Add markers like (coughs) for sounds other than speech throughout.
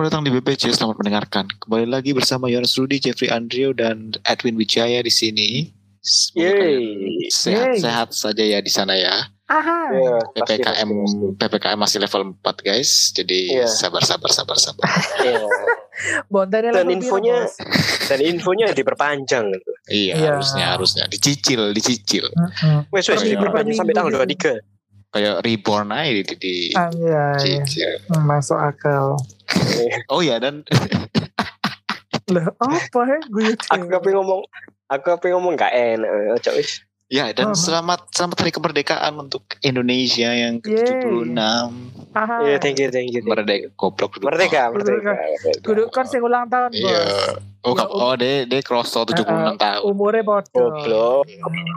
Selamat datang di BPC, selamat mendengarkan. Kembali lagi bersama Yohanes Rudi, Jeffrey Andrio, dan Edwin Wijaya di sini. Sehat-sehat saja ya di sana ya. Aha. Iya, pasti, PPKM pasti, pasti. PPKM masih level 4 guys. Jadi Iya. sabar sabar sabar sabar. (laughs) Iya. Bontennya Dan infonya-. Dan infonya diperpanjang gitu. iya, Iya. harusnya harusnya dicicil dicicil. Mm-mm. Wes wes Per minggu, diperpanjang per sampai tanggal minggu 23. Kayak reborn aja di, di Anjay. cicil. Hmm, Masuk akal. (laughs) Oh ya dan (laughs) Lah apa ya gue Aku kepengen ngomong aku kepengen ngomong gak enak. Ojo wis. ya dan Oh. selamat selamat hari kemerdekaan untuk Indonesia yang ke-76. Aha. Iya, thank you, thank you. thank you. Merdeka goblok. Merdeka, Merdeka. merdeka. Kudu kan sing ulang tahun, Iya. Bos. Oh, Ya, kap- oh, dia dia kroso 76 tahun. Umurnya bodoh. Goblok.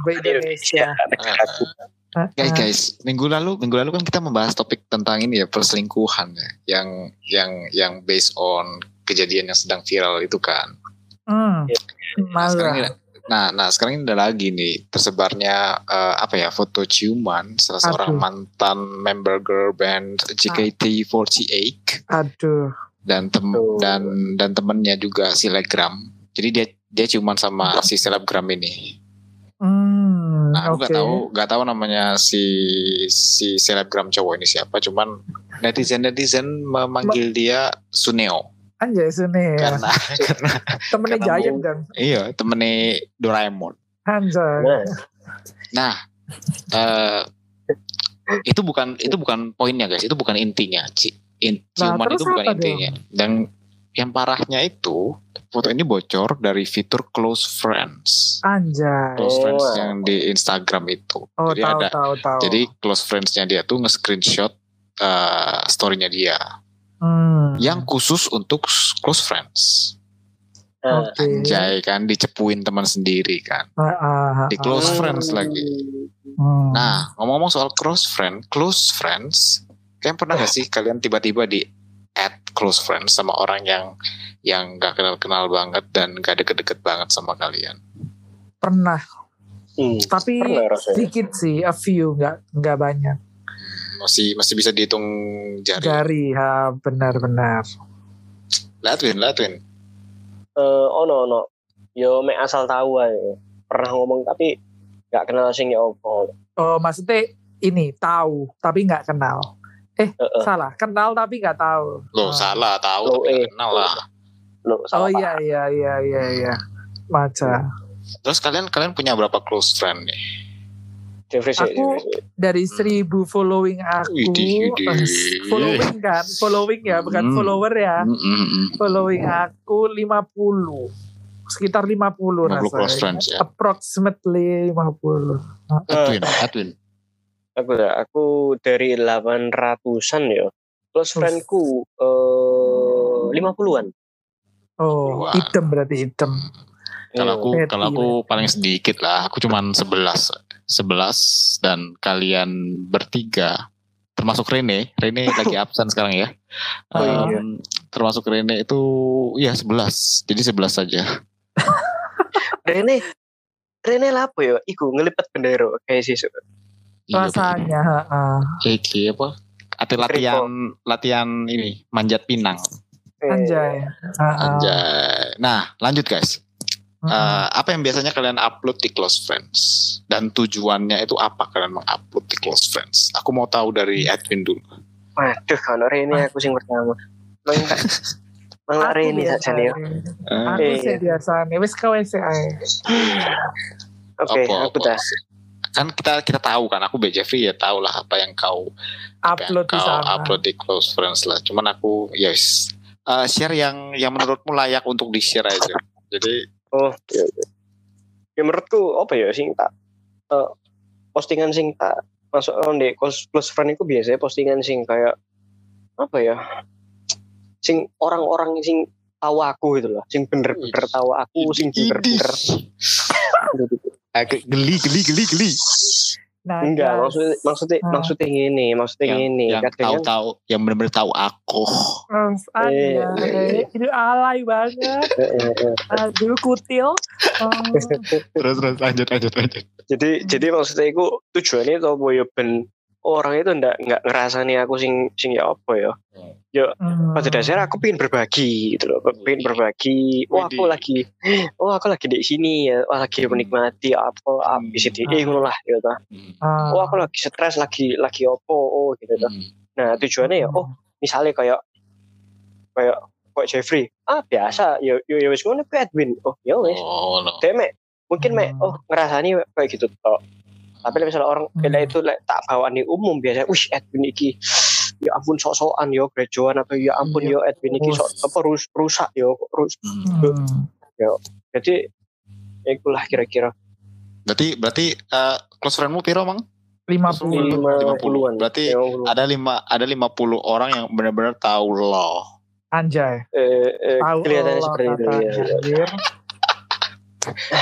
Gue Indonesia. Negaraku. Guys, guys, minggu lalu minggu lalu kan kita membahas topik tentang ini ya perselingkuhan ya, yang yang yang based on kejadian yang sedang viral itu kan. Hmm. Nah, sekarang ini, nah, nah sekarang ini ada lagi nih tersebarnya eh, apa ya foto ciuman salah seorang Aduh. mantan member girl band JKT48 Aduh. dan tem Tuh. dan dan temennya juga selebgram. Jadi dia dia ciuman sama si selebgram ini. Hmm. Nah, aku nggak tahu nggak tahu namanya si si selebgram cowok ini siapa, cuman netizen netizen memanggil dia Suneo Anjay ya. karena (laughs) karena Temennya karena Giant kan. iya temennya Doraemon. Anjay. Nah, Nah, eh itu bukan itu bukan poinnya guys, itu bukan intinya. Ci, in- Nah, ciuman itu bukan intinya. Dan yang parahnya itu foto ini bocor dari fitur close friends. Anjay. Close Oh. friends yang di Instagram itu. Oh Jadi tahu ada tahu tahu. Jadi close friends-nya dia tuh nge-screenshot uh, story-nya dia hmm. yang khusus untuk close friends. nah. Oke. Anjay kan dicepuin teman sendiri kan. Ah, ah, ah, Di close ah. friends lagi. Hmm. Nah, ngomong-ngomong soal close friend, close friends, kalian pernah gak sih kalian tiba-tiba di add close friends sama orang yang yang gak kenal-kenal banget dan gak deket-deket banget sama kalian? pernah. Hmm. Tapi Pernah rasanya. sedikit sih, a few nggak nggak banyak. Masih masih bisa dihitung jari. Jari, ha benar-benar. Latuin, latuin. Eh, ono ono. Yo mek asal tahu aja. Pernah ngomong tapi gak kenal sing ya opo. Oh maksudnya ini tahu tapi nggak kenal. Heeh. Salah, kenal tapi nggak tahu. Loh, Oh. salah tahu Loh, tapi eh. kenal lah. Lo Oh salah. iya iya iya iya iya. Maca. Terus kalian kalian punya berapa close friend nih? Jeffrey sih, Aku-. Dari seribu following aku, Widih, widih. eh, following kan, following ya, bukan Hmm. follower ya. Mm, mm. Following aku 50 sekitar 50 50 close rasanya. friends ya. Approximately 50. Edwin, Edwin. Aku dah, aku dari 800-an ya. Close friendku eh 50-an. Oh, Wah. hitam berarti hitam. Kalau aku kalau aku paling sedikit lah, aku cuman 11. 11 dan kalian bertiga termasuk Rene, Rene (laughs) lagi absen sekarang ya. Oh, iya. Termasuk Rene itu ya 11. Jadi 11 saja. (laughs) Rene Rene lah apa ya? Iku ngelipet bendera kayak sih. Iya, Rasanya, heeh. Iki apa? Atau latihan latihan ini manjat pinang. Anjay. Heeh. Anjay. Nah, lanjut guys. Heeh. Eh, apa yang biasanya kalian upload di close friends dan tujuannya itu apa kalian mengupload di close friends? Aku mau tahu dari Edwin dulu. Waduh, kalau Rene aku sing pertama. Mang (laughs) Mang Aku Rene biasa saja nih. Eh, Aku Iya. sih biasa nih. Wes kau sih ae. Oke, apa- aku dah. Kan kita kita tahu kan, aku B Jeffrey ya tahu lah apa yang kau apa yang Upload di kau sana. upload di close friends lah. Cuman aku yes Eh, share yang yang menurutmu layak untuk di share aja. Jadi Oh, iya, iya. Ya menurutku apa ya sing tak eh, postingan sing tak masuk on di close, close friend itu biasanya postingan sing kayak apa ya? Sing orang-orang sing tahu aku gitu lah, sing bener-bener tahu aku, sing bener-bener Eh, geli geli geli geli. Nah, enggak maksudnya maksudnya Ah. maksudnya gini maksudnya yang gini yang kadang kan tahu-tahu yang benar-benar tahu aku. Mas, Eh, anjay. Itu alay banget. eh, eh, eh. Aduh, kutil. (laughs) Oh. Terus terus lanjut lanjut lanjut. jadi jadi maksudnya itu tujuannya itu apa ya ben orang itu ndak nggak ngerasani aku sing sing ya apa ya Hmm. pada dasarnya aku pengen berbagi gitu loh pengen berbagi oh aku Widih. lagi oh aku lagi di sini ya oh, lagi menikmati apa apa Hmm. di eh ngono lah gitu. Hmm. Ah. oh aku lagi stres lagi lagi apa oh gitu. Hmm. nah tujuannya ya oh misalnya kayak kayak kok Jeffrey ah biasa ya ya ya wis ngono Edwin oh ya wis Oh, no. Demek mungkin mek Hmm. oh ngerasani kayak gitu toh tapi misalnya orang Hmm. beda itu lek tak bawaan di umum biasanya wih Edwin iki ya ampun sok-sokan yo gerejoan atau ya ampun Iya. yo Edwin iki sok apa rus, rusak yo rus Hmm. Hmm. jadi ya itulah kira-kira Berarti berarti eh, close friendmu piro mang? 50. lima 50. puluhan Berarti Ya, puluhan. ada lima ada 50 orang yang benar-benar tahu lo. Anjay. eh, eh, Tahu kelihatannya seperti itu ya.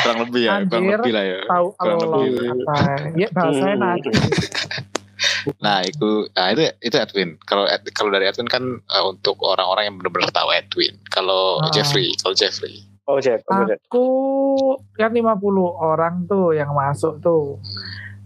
Kurang lebih ya, kurang lebih lah ya. Tahu Kurang Allah lebih. Ya bahasanya Hmm. nanti. Nah, itu nah itu itu Edwin. Kalau kalau dari Edwin kan eh, untuk orang-orang yang benar-benar tahu Edwin. Kalau Ah. Jeffrey, kalau Jeffrey. oh Jack oh, Jack. Aku kan 50 orang tuh yang masuk tuh.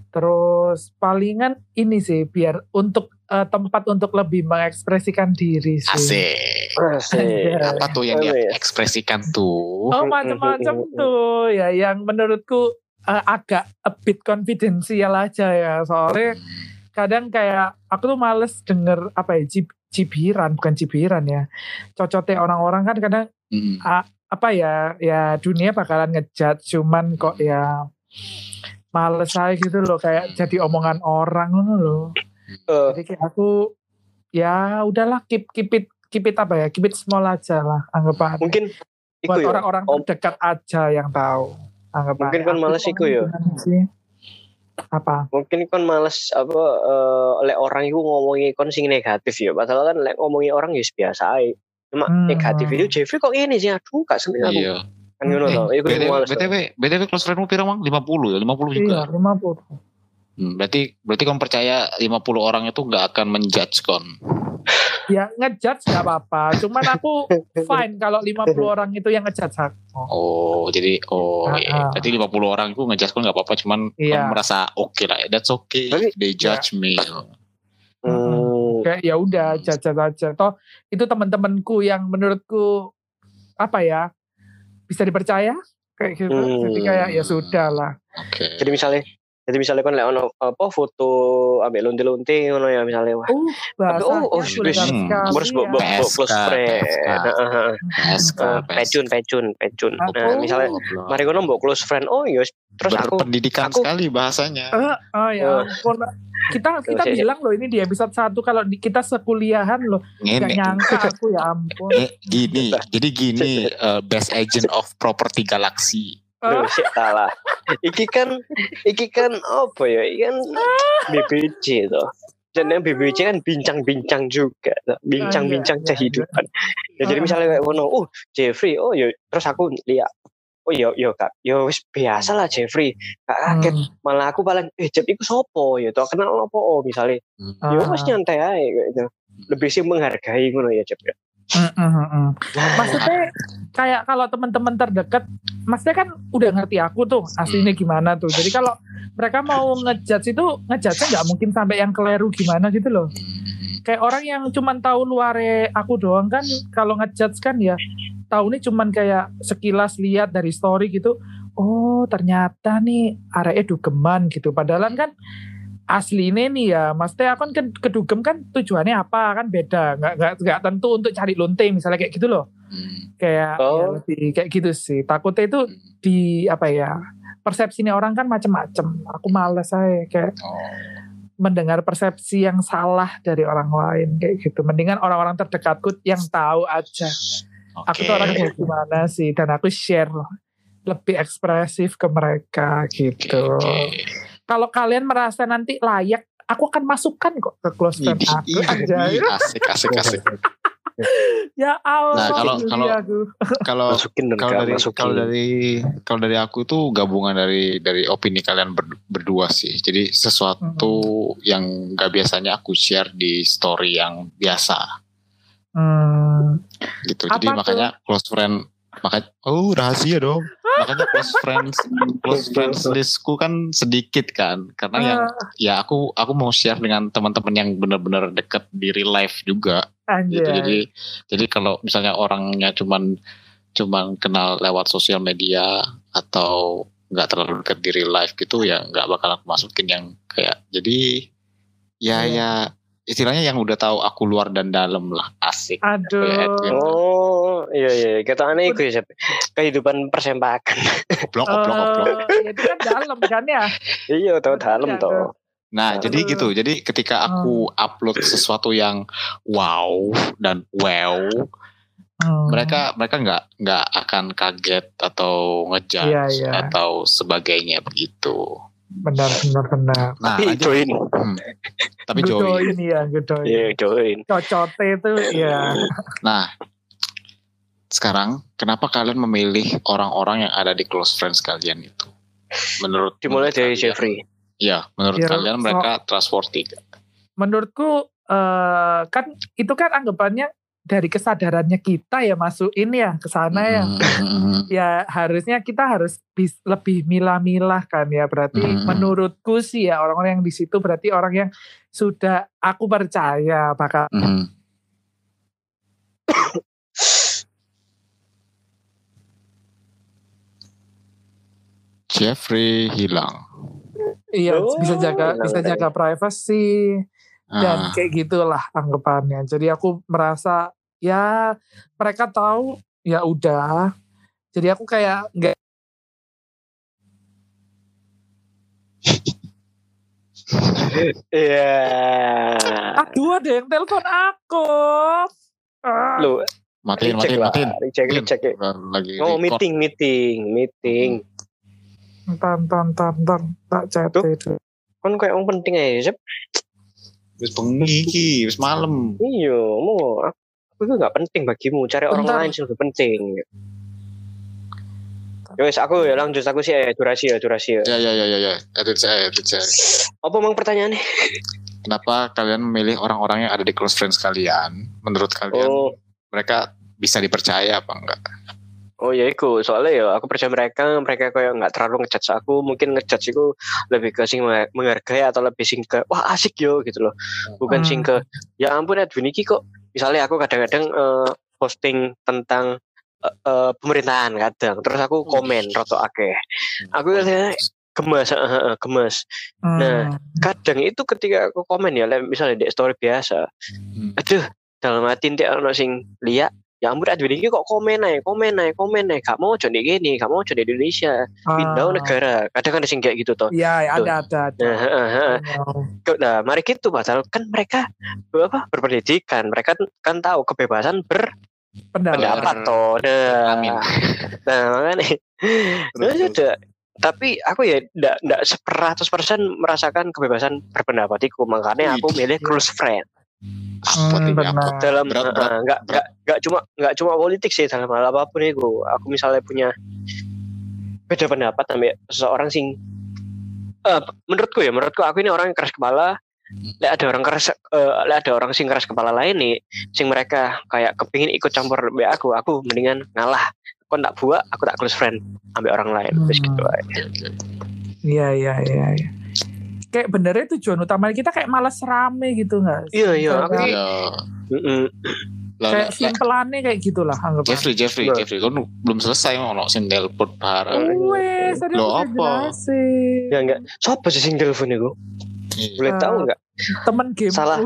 Terus palingan ini sih biar untuk eh, tempat untuk lebih mengekspresikan diri sih. Asik. Asik. Anjir. Apa tuh yang Oh, dia iya. ekspresikan tuh? Oh macam-macam (laughs) tuh ya yang menurutku eh, agak a bit confidential aja ya soalnya kadang kayak aku tuh males denger apa ya cib- cibiran bukan cibiran ya cocotnya orang-orang kan kadang Hmm. apa ya ya dunia bakalan ngejat cuman kok ya males aja gitu loh kayak jadi omongan orang ngono loh Eh, jadi kayak aku ya udahlah keep keep it keep it apa ya keep it small aja lah anggap aja mungkin buat ya orang-orang Om. terdekat aja yang tahu anggap Mungkin kan males iku ya. apa mungkin kan males apa eh, lek orang itu ngomongi kon sing negatif ya padahal kan lek ngomongi orang ya biasa aja cuma Hmm. negatif itu Jeffrey kok ini sih aduh gak seneng aku Iya. kan ngono Hmm. tau iku BTW, males BTW, BTW close friendmu piro mang? 50 ya, 50 iya juga. 50 Hmm, berarti berarti kamu percaya 50 orang itu nggak akan menjudge kon. ya ngejudge gak apa-apa cuman aku (laughs) fine kalau 50 orang itu yang ngejudge aku Oh, jadi oh Ah, iya. ah. Berarti 50 orang itu ngejudge kon nggak apa-apa, cuman Iya. kamu merasa oke lah ya. That's okay. Tapi- They judge me. Hmm. kayak ya udah judge aja toh itu teman-temanku yang menurutku apa ya bisa dipercaya kayak gitu Hmm. jadi kayak ya sudah lah Oke. jadi misalnya jadi misalnya kan lek ono apa foto ambek lonte-lonte ngono ya misalnya wah uh oh, vulgar wis. sekali harus ya. ah, ah, ah. PSK, Eh, pecun pecun pecun nah Oh. misalnya mari ngono mbok close friend oh iya terus aku berpendidikan aku- sekali bahasanya. Eh, oh ya Eh. Kita kita Terus ya. bilang loh ini di episode 1 kalau kita sekuliahan loh. Gak nyangka (laughs) aku ya ampun. Gini, jadi gini, (laughs) best agent of property galaxy. Duh, sik salah. Iki kan, iki kan apa ya? Iki kan (laughs) BBC tuh. Dan yang BBC kan bincang-bincang juga, tuh. bincang-bincang iya, iya, kehidupan. Ya, jadi Ah. misalnya kayak ngono, oh Jeffrey, oh yo, terus aku lihat, oh yo yo kak, yo wis biasa lah Jeffrey, kak kaget. hmm, Malah aku paling, eh Jeff iku sopo ya, tuh kenal apa oh misalnya, yo ah. wis nyantai aja gitu. Lebih sih menghargai ngono ya Jeff ya. Mm. Maksudnya kayak kalau teman-teman terdekat, maksudnya kan udah ngerti aku tuh aslinya gimana tuh. Jadi kalau mereka mau ngejudge itu ngejudge nggak mungkin sampai yang keliru gimana gitu loh. Kayak orang yang cuman tahu luare aku doang kan kalau ngejudge kan ya tahu nih cuman kayak sekilas lihat dari story gitu. Oh ternyata nih area dugeman gitu. Padahal kan asli ini nih ya, maksudnya aku kan kedugem kan tujuannya apa kan beda, nggak nggak nggak tentu untuk cari lonte misalnya kayak gitu loh, kayak ya Oh. lebih kayak gitu sih. Takutnya itu di apa ya persepsinya orang kan macem-macem. Aku males saya kayak mendengar persepsi yang salah dari orang lain kayak gitu. Mendingan orang-orang terdekatku yang tahu aja. Aku tuh orang kayak gimana sih dan aku share lebih ekspresif ke mereka gitu. Kalau kalian merasa nanti layak, aku akan masukkan kok ke close friend aku aja. asik asik asik. Ya Allah, Nah, kalau- kalau-. Kalau Masukin dan kalau dari masukin. kalau dari kalau dari aku itu gabungan dari dari opini kalian ber- berdua sih. Jadi sesuatu yang gak biasanya aku share di story yang biasa Hmm, gitu. Jadi Apa tuh? makanya close friend Makanya oh rahasia dong. Makanya close (laughs) friends close friends listku kan sedikit kan. Karena yang Ah, ya aku aku mau share dengan teman-teman yang benar-benar deket di real life juga anjay. gitu. Jadi jadi kalau misalnya orangnya cuman cuman kenal lewat sosial media atau nggak terlalu dekat di real life gitu ya nggak bakalan aku masukin yang kayak jadi ya Iya. ya istilahnya yang udah tahu aku luar dan dalam lah asik Aduh. Edwin. Oh, iya iya. Kata aneh iku ya, Sep. kehidupan persempakan. oblok oblok oblok Eh, itu kan dalam kan ya. iya, tahu dalam Iya, toh. Nah, Aduh. jadi gitu. Jadi ketika aku upload sesuatu yang wow dan wow, Hmm. mereka mereka nggak nggak akan kaget atau ngejudge Iya, iya. atau sebagainya begitu. benar benar benar. Nah, Tapi join. Hmm. Tapi join. Gudoin ya, gudoin. Iya, join. Cocote itu ya. Nah, sekarang kenapa kalian memilih orang-orang yang ada di close friends kalian itu? Menurut Dimulai menurut dari kalian- Jeffrey. Iya, menurut Ya, kalian so- mereka trustworthy. nggak? Menurutku eh, kan itu kan anggapannya dari kesadarannya kita ya masukin ya ke sana ya. Hmm, hmm, hmm. ya harusnya kita harus bis- lebih milah-milah kan ya berarti Hmm. menurutku sih ya orang-orang yang di situ berarti orang yang sudah aku percaya bakal Hmm. Jeffrey hilang. iya Oh, bisa jaga bisa oke. jaga privasi dan Ah, kayak gitulah anggapannya jadi aku merasa ya mereka tahu ya udah jadi aku kayak nggak (laughs) Iya. aduh ada yang telepon aku Ah, Lu matiin, matiin, matiin. reject ya. Lagi Oh, record. meeting, meeting, meeting. Tan tan tan tan tak chat itu Kan kayak orang penting aja, Sep. Wis bengi iki, wis malam. Iya, mau aku itu gak penting bagimu. Cari orang Bentar. lain sih lebih penting. Ya wes, aku ya lanjut aku sih ya durasi ya durasi ya. Ya ya ya ya ya. Edit saya, edit saya. Apa emang pertanyaannya? Kenapa kalian memilih orang-orang yang ada di close friends kalian? Menurut kalian Oh, mereka bisa dipercaya apa enggak? Oh ya iku. Soalnya ya aku percaya mereka, mereka kayak nggak terlalu ngejudge aku. Mungkin ngejudge itu lebih ke sing meng- menghargai atau lebih sing ke wah asik yo gitu loh. Bukan Hmm. sing ke ya ampun Edwin iki kok. Misalnya aku kadang-kadang eh, posting tentang eh, eh, pemerintahan kadang, terus aku komen roto akeh. Aku katanya gemes, eh, eh, eh, gemes. Nah, Hmm. kadang itu ketika aku komen ya misalnya di story biasa Hmm. aduh dalam hati nanti ono sing lihat ya ampun Edwin ini kok komen aja komen aja komen aja gak mau jadi gini gak mau jadi Indonesia pindah Ah. negara kadang ada sing kayak gitu toh Iya, Tuh. ada ada ada. nah, heeh, heeh. Oh. Nah mari gitu padahal kan mereka apa berpendidikan mereka kan tahu kebebasan Pendapat. berpendapat toh nah, Amin. (laughs) nah makanya nah, sudah tapi aku ya ndak ndak seperatus persen merasakan kebebasan berpendapat itu makanya aku milih close friend Apa Hmm, apa? dalam Berat, berat, eh, berat. nggak nggak cuma nggak cuma politik sih dalam hal apa pun itu aku misalnya punya beda pendapat sama seseorang sing eh, menurutku ya menurutku aku ini orang yang keras kepala Lek ada orang keras lek ada orang sing keras kepala lain nih sing mereka kayak kepingin ikut campur be aku aku mendingan ngalah kok tak buat aku tak close friend ambil orang lain terus Hmm. gitu aja. Iya iya iya. iya. Kayak benernya tujuan utama kita kayak malas rame gitu nggak? sih? Iya, iya, Kayak- aku- Iya. Kayak simpelannya kayak gitulah anggapan. Jeffrey, Jeffrey, Nah. Jeffrey, kau nu- belum selesai mau no sing telepon parah. Wes, tadi Loh, apa? jelasin. ya enggak siapa sih sing telepon itu Iya. boleh Eh, tahu enggak Temen game Salah.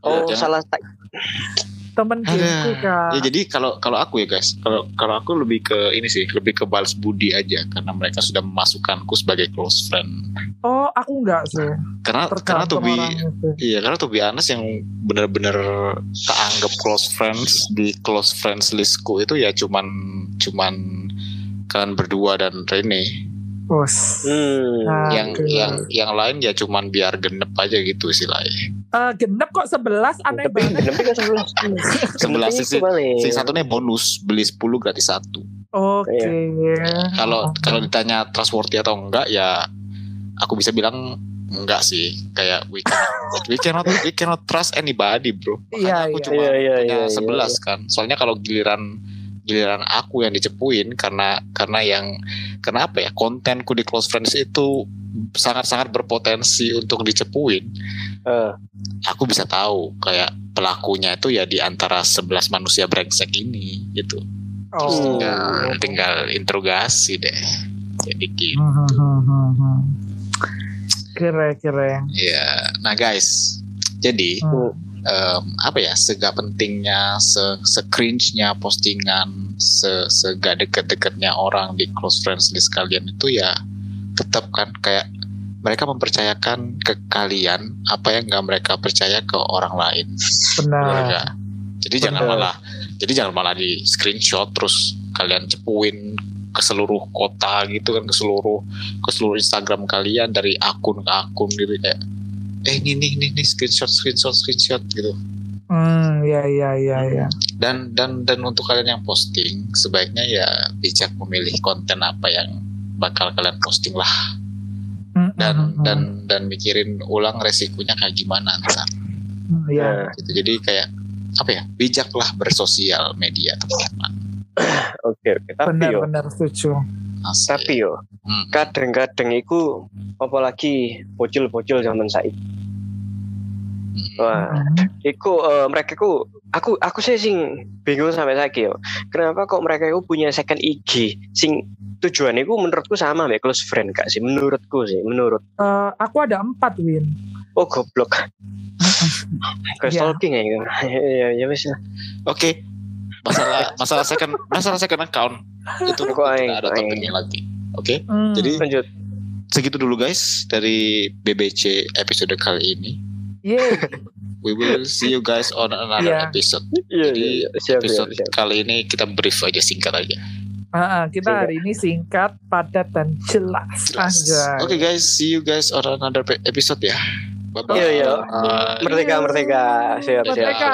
oh jangan. salah temen kak. Ya jadi kalau kalau aku ya guys, kalau kalau aku lebih ke ini sih, lebih ke balas budi aja karena mereka sudah memasukkanku sebagai close friend. Oh aku enggak sih. Karena karena tuh iya karena tuh honest yang benar-benar keanggap close friends di close friends listku itu ya cuman cuman kalian berdua dan Rene. Bos. hmm. Nah, yang yang yang lain ya cuman biar genep aja gitu istilahnya. Eh, genep kok 11 aneh tapi banget. tapi kan sebelas (laughs) Sebelas Penting sih, itu paling. Sing satunya bonus beli 10 gratis satu. Oke. Iya. Kalau Oh. kalau ditanya trustworthy atau enggak ya aku bisa bilang enggak sih. Kayak we cannot (laughs) we cannot we cannot trust anybody, bro. Makanya Iya, aku iya. cuma Iya, iya, punya iya, iya, 11 kan. Soalnya kalau giliran giliran aku yang dicepuin karena karena yang kenapa ya kontenku di close friends itu sangat-sangat berpotensi untuk dicepuin Eh, aku bisa tahu kayak pelakunya itu ya di antara 11 manusia brengsek ini gitu Oh. tinggal tinggal interogasi deh jadi gitu hmm, hmm, hmm. Keren, keren. ya nah guys jadi Hmm. Em, apa ya segak pentingnya se, se cringe-nya postingan se segak deket-deketnya orang di close friends list kalian itu ya tetap kan kayak mereka mempercayakan ke kalian apa yang nggak mereka percaya ke orang lain Benar. jadi jangan Bener. malah jadi jangan malah di screenshot terus kalian cepuin ke seluruh kota gitu kan ke seluruh ke seluruh Instagram kalian dari akun ke akun gitu kayak eh ini nih nih nih screenshot screenshot screenshot gitu. Hmm, ya, ya, ya, ya. dan dan dan untuk kalian yang posting sebaiknya ya bijak memilih konten apa yang bakal kalian posting lah. Hmm, dan hmm, hmm, dan dan mikirin ulang resikonya kayak gimana ntar hmm, ya. gitu. Jadi kayak apa ya bijaklah bersosial media teman-teman. (coughs) Oke oke. Tapi Benar, yo. benar setuju. Tapi yo Hmm. kadang-kadang iku apalagi bocil-bocil zaman Hmm. Wah Hmm. iku eh, mereka ku aku aku sih sing bingung sampai saiki yo kenapa kok mereka itu punya second IG sing tujuannya ku menurutku sama mbak close friend kak sih menurutku sih menurut Eh, aku ada empat win. oh goblok (laughs) kayak Iya. stalking ya gitu (laughs) ya ya wis lah. Oke. Masalah masalah second masalah second account itu Kok ada topiknya lagi. Oke. Hmm. Jadi- lanjut Segitu dulu guys dari BBC episode kali ini. We will see you guys on another Iya. episode. iya Jadi, iya iya. siap siap Episode siap kali ini kita brief aja singkat aja. Ah, ah, kita Singkat. hari ini singkat, padat, dan jelas. Jelas. Oke guys, see you guys on another episode ya. Bye bye. Iya, iya. Bye. merdeka merdeka siap siap Merdeka.